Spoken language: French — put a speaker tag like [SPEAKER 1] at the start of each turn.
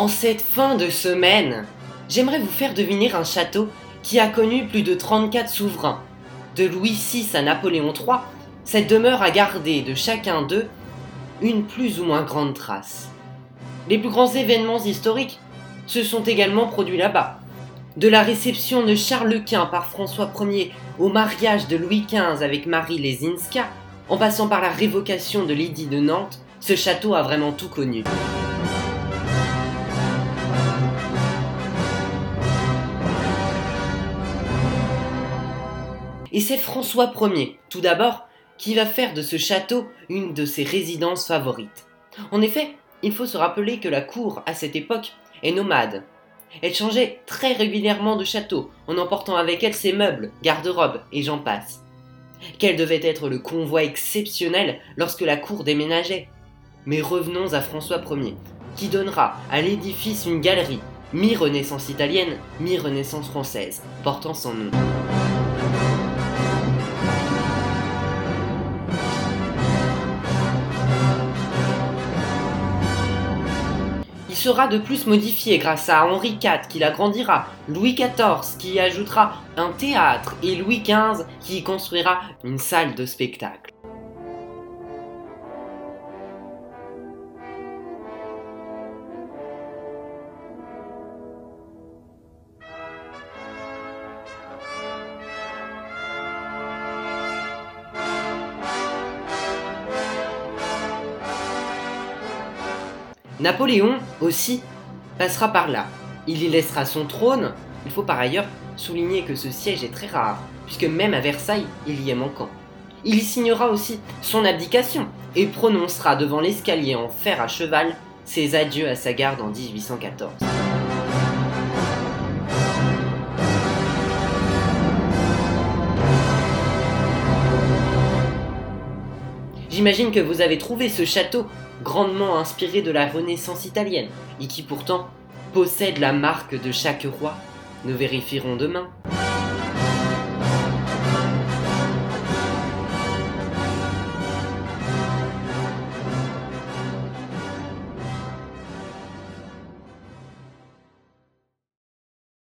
[SPEAKER 1] En cette fin de semaine, j'aimerais vous faire deviner un château qui a connu plus de 34 souverains. De Louis VI à Napoléon III, cette demeure a gardé de chacun d'eux une plus ou moins grande trace. Les plus grands événements historiques se sont également produits là-bas. De la réception de Charles Quint par François Ier au mariage de Louis XV avec Marie Lesinska, en passant par la révocation de l'édit de Nantes, ce château a vraiment tout connu. Et c'est François Ier, tout d'abord, qui va faire de ce château une de ses résidences favorites. En effet, il faut se rappeler que la cour, à cette époque, est nomade. Elle changeait très régulièrement de château, en emportant avec elle ses meubles, garde-robes et j'en passe. Quel devait être le convoi exceptionnel lorsque la cour déménageait Mais revenons à François Ier, qui donnera à l'édifice une galerie, mi-renaissance italienne, mi-renaissance française, portant son nom. Sera de plus modifié grâce à Henri IV qui l'agrandira, Louis XIV qui y ajoutera un théâtre et Louis XV qui y construira une salle de spectacle. Napoléon aussi passera par là. Il y laissera son trône. Il faut par ailleurs souligner que ce siège est très rare, puisque même à Versailles, il y est manquant. Il y signera aussi son abdication et prononcera devant l'escalier en fer à cheval ses adieux à sa garde en 1814. J'imagine que vous avez trouvé ce château grandement inspiré de la Renaissance italienne, et qui pourtant possède la marque de chaque roi. Nous vérifierons demain.